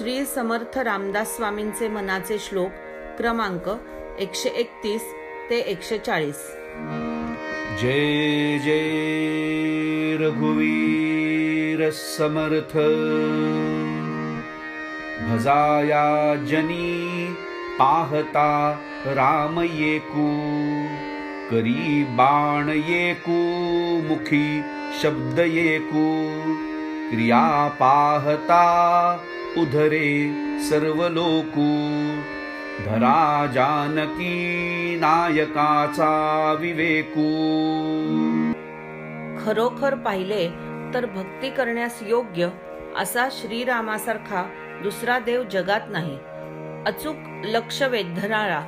श्री समर्थ रामदास स्वामींचे मनाचे श्लोक क्रमांक एकशे एकतीस ते एकशे चाळीस. जय जय रघुवीर समर्थ. भजाया जनी पाहता राम येकू करी बाण येकू मुखी शब्द येकू क्रिया पाहता उधरे सर्व लोकू धरा जानकी नायकाचा विवेकू. खरोखर पाहिले तर भक्ती करण्यास योग्य असा श्रीरामासारखा दुसरा देव जगात नाही. अचूक लक्ष वेधणारा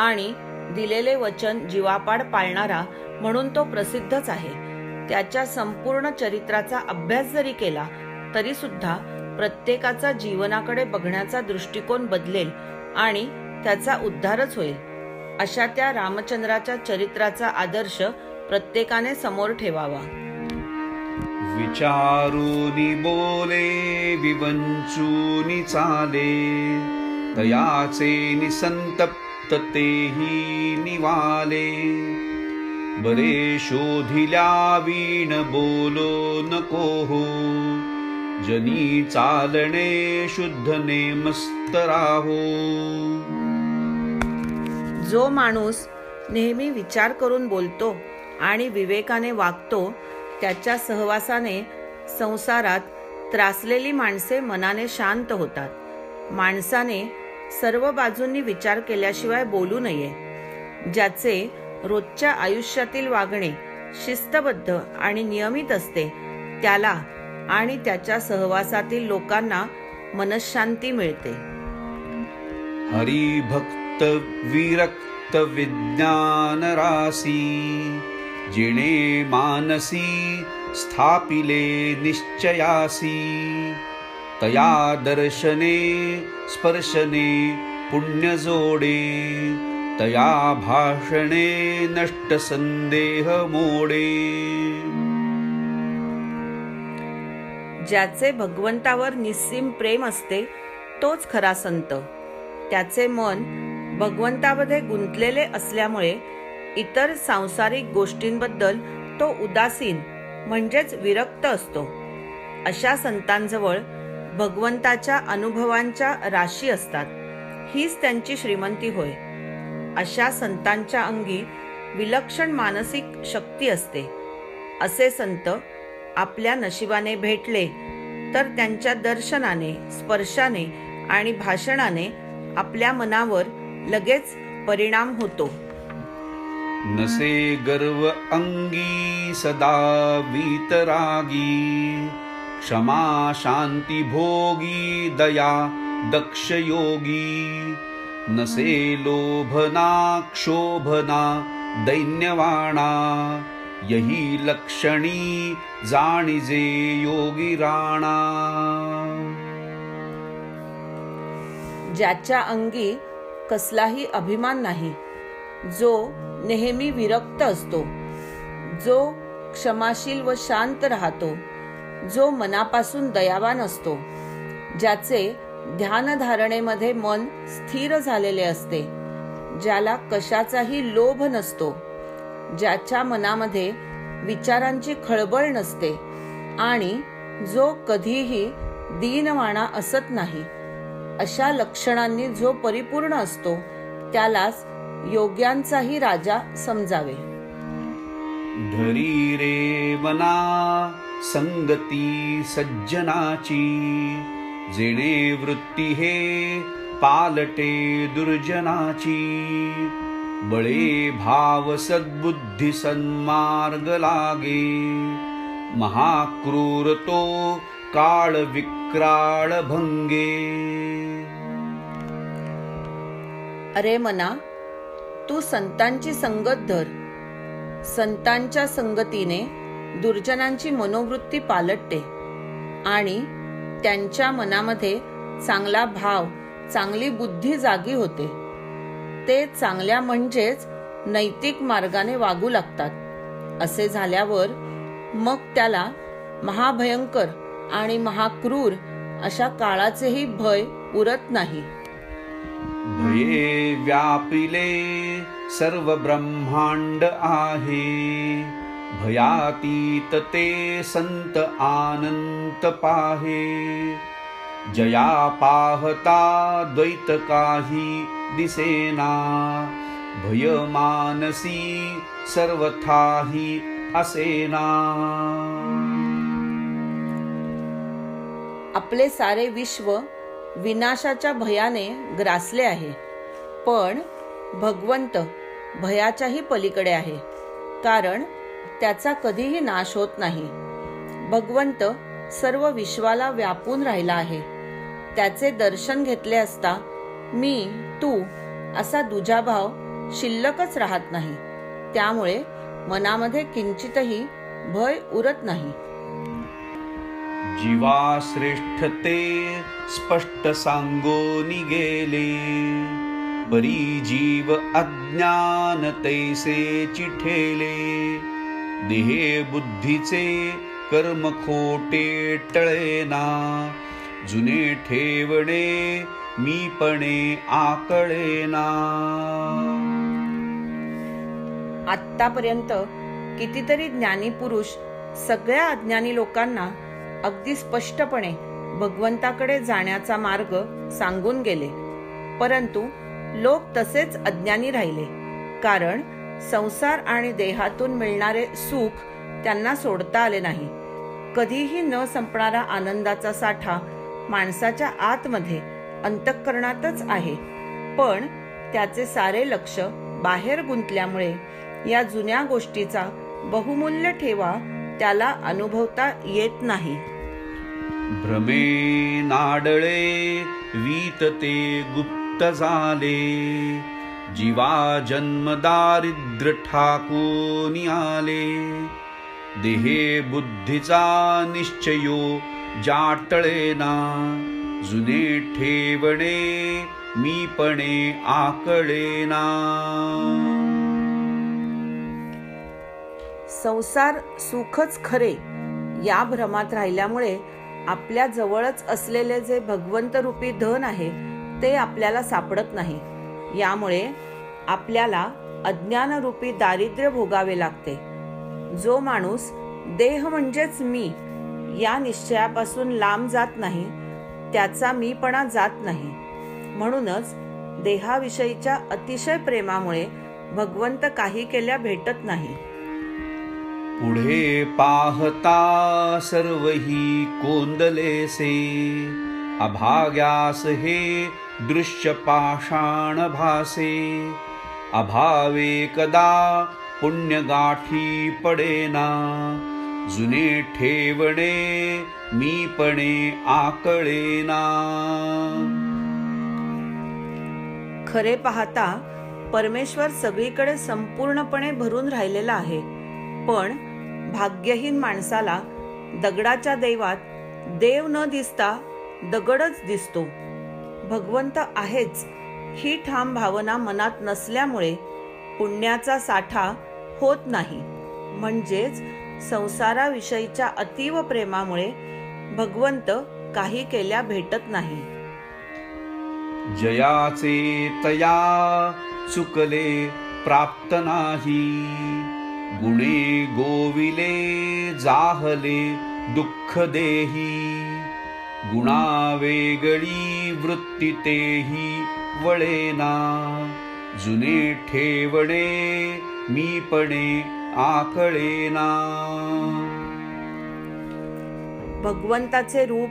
आणि दिलेले वचन जीवापाड पाळणारा म्हणून तो प्रसिद्धच आहे. त्याच्या संपूर्ण चरित्राचा अभ्यास जरी केला तरी सुद्धा प्रत्येकाचा जीवनाकडे बघण्याचा दृष्टिकोन बदलेल आणि त्याचा उद्धारच होईल. अशा त्या रामचंद्राच्या चरित्राचा आदर्श प्रत्येकाने समोर ठेवावा. विचारूनी बोले विवंचूनी चाले तयाचे निसंतप्त तेही निवाले. बरे शोधिल्या वीण बोलो नको हो जनी चालणे शुद्ध नेमस्त राहो जो माणूस नेहमी विचार करून बोलतो आणि विवेकाने वागतो त्याच्या सहवासाने संसारात त्रासलेली माणसे मनाने शांत होतात. माणसाने सर्व बाजूंनी विचार केल्याशिवाय बोलू नये. ज्याचे रोजच्या आयुष्यातील वागणे शिस्तबद्ध आणि नियमित असते त्याला आणि त्याच्या सहवासातील लोकांना मनशांती मिळते. हरिभक्त विरक्त विज्ञान रासी जिणे मानसी स्थापिले निश्चयासी तया दर्शने स्पर्शने पुण्य जोडे तया भाषणे नष्ट संदेह मोडे. ज्याचे भगवंतावर निस्सीम प्रेम असते तोच खरा संत. त्याचे मन भगवंतामध्ये गुंतलेले असल्यामुळे इतर सांसारिक गोष्टींबद्दल तो उदासीन म्हणजेच विरक्त असतो. अशा संतांजवळ भगवंताच्या अनुभवांच्या राशी असतात. हीच त्यांची श्रीमंती होय. अशा संतांच्या अंगी विलक्षण मानसिक शक्ती असते. असे संत आपल्या नशिबाने भेटले तर त्यांच्या दर्शनाने स्पर्शाने आणि भाषणाने आपल्या मनावर लगेच परिणाम होतो. नसे गर्व अंगी सदा वीतरागी क्षमा शांती भोगी दया दक्ष योगी। नसे लोभना क्षोभना दैन्यवाणा यही लक्षणी जाणीजे योगी राणा. ज्याच्या अंगी कसलाही अभिमान नाही जो नेहमी विरक्त असतो जो क्षमाशील व शांत राहतो जो मनापासून दयावान असतो ज्याचे ध्यानधारणेमध्ये मन स्थिर झालेले असते ज्याला कशाचाही लोभ नसतो. ज्याच्या मनामध्ये विचारांची खळबळ नसते आणि जो कधीही दीनवाणा असत नाही अशा लक्षणांनी जो परिपूर्ण असतो त्यालाच योग्यांचाही राजा समजावे. धरी रे मना संगती सज्जनाची जेणे वृत्ती हे पालटे दुर्जनाची. बळे भाव सद्बुद्धी सन्मार्ग लागे। महाक्रूर तो काळ विक्राळ भंगे। अरे मना तू संतांची संगत धर। संतांच्या संगतीने दुर्जनांची मनोवृत्ती पालटते आणि त्यांच्या मनामध्ये चांगला भाव चांगली बुद्धी जागी होते। ते चांगल्या म्हणजेच नैतिक मार्गाने वागू लागतात. असे झाल्यावर मग त्याला महाभयंकर आणि महाक्रूर अशा काळाचेही भय उरत नाही. भये व्यापिले सर्व ब्रह्मांड आहे. भयातीत ते संत आनंत पाहे. जया पाहता द्वैत काही दिसेना. भय मानसी सर्वथाही असेना. आपले सारे विश्व विनाशाच्या भयाने ग्रासले आहे. पण भगवंत भयाच्याही पलीकडे आहे. कारण त्याचा कधीही नाश होत नाही. भगवंत सर्व विश्वाला व्यापून राहिला आहे. त्याचे दर्शन घेतले असता मी तू असा दुजाभाव शिल्लकच राहत नाही. त्यामुळे मनामध्ये किंचितही भय उरत नाही. जीवा श्रेष्ठ ते स्पष्ट सांगो गेले बरी जीव अज्ञान तैसे चिठेले. देहे बुद्धीचे कर्म खोटे टळेना. जुने ठेवणे मीपणे आकळेना आतापर्यंत कितीतरी ज्ञानी पुरुष सगळ्या अज्ञानी लोकांना अगदी स्पष्टपणे भगवंताकडे जाण्याचा मार्ग सांगून गेले. परंतु लोक तसेच अज्ञानी राहिले कारण संसार आणि देहातून मिळणारे सुख त्यांना सोडता आले नाही. कधीही न संपणारा आनंदाचा साठा माणसाच्या आतमध्ये अंतःकरणातच आहे. पण त्याचे सारे लक्ष बाहेर गुंतल्यामुळे या जुन्या गोष्टीचा बहुमूल्य ठेवा त्याला अनुभवता येत नाही. भ्रमे नाडळे वीत ते गुप्त झाले. जीवा जन्म दारिद्र ठाकून आले. देहे बुद्धीचा निश्चयो जाटळेना जुने ठेवणे मीपणे आकळेना संसार सुखच खरे या भ्रमात राहिल्यामुळे आपल्या जवळच असलेले जे भगवंत रूपी धन आहे ते आपल्याला सापडत नाही. यामुळे आपल्याला अज्ञानरूपी दारिद्र्य भोगावे लागते. जो माणूस देह म्हणजेच मी या निश्चयापासून लांब जात नाही त्याचा मीपणा जात नाही. म्हणूनच देहाविषयीच्या अतिशय प्रेमामुळे भगवंत काही केल्या भेटत नाही. पुढे पाहता सर्वही कोंदलेसे अभाग्यास हे दृश्य पाषाण भासे. अभावे कदा पुण्यगाठी पडेना जुने ठेवणे मीपणे आकळेना खरे पाहता परमेश्वर सगळीकडे संपूर्णपणे भरून राहिलेला आहे. पण भाग्यहीन माणसाला दगडाच्या दैवात देव न दिसता दगडच दिसतो. भगवंत आहेच ही ठाम भावना मनात नसल्यामुळे पुण्याचा साठा होत नाही. म्हणजेच संसाराविषयीच्या अतीव प्रेमामुळे भगवंत काही केल्या भेटत नाही. जयाचे तया चुकले प्राप्त नाही. गुणे गोविले जाहले दुःख देही. गुणा वेगळी वृत्ती तेही वळेना. जुने ठेवणे मीपणे आकळेना. भगवंताचे रूप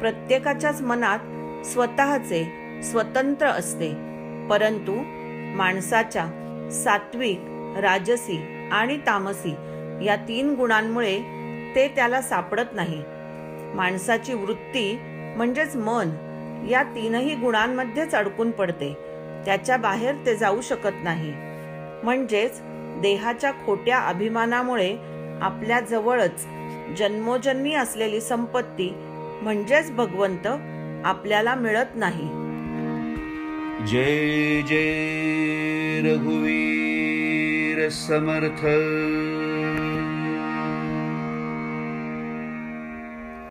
प्रत्येकाच्याच मनात स्वतःचे स्वतंत्र असते. परंतु माणसाच्या सात्विक राजसी आणि तामसी या तीन गुणांमुळे ते त्याला सापडत नाही. माणसाची वृत्ती म्हणजेच मन या तीनही गुणांमध्येच अडकून पडते. त्याच्या बाहेर ते जाऊ शकत नाही. म्हणजेच देहाच्या खोट्या अभिमानामुळे आपल्या जवळच जन्मोजन्मी असलेली संपत्ती म्हणजेच भगवंत आपल्याला मिळत नाही. जय जय रघुवीर समर्थ.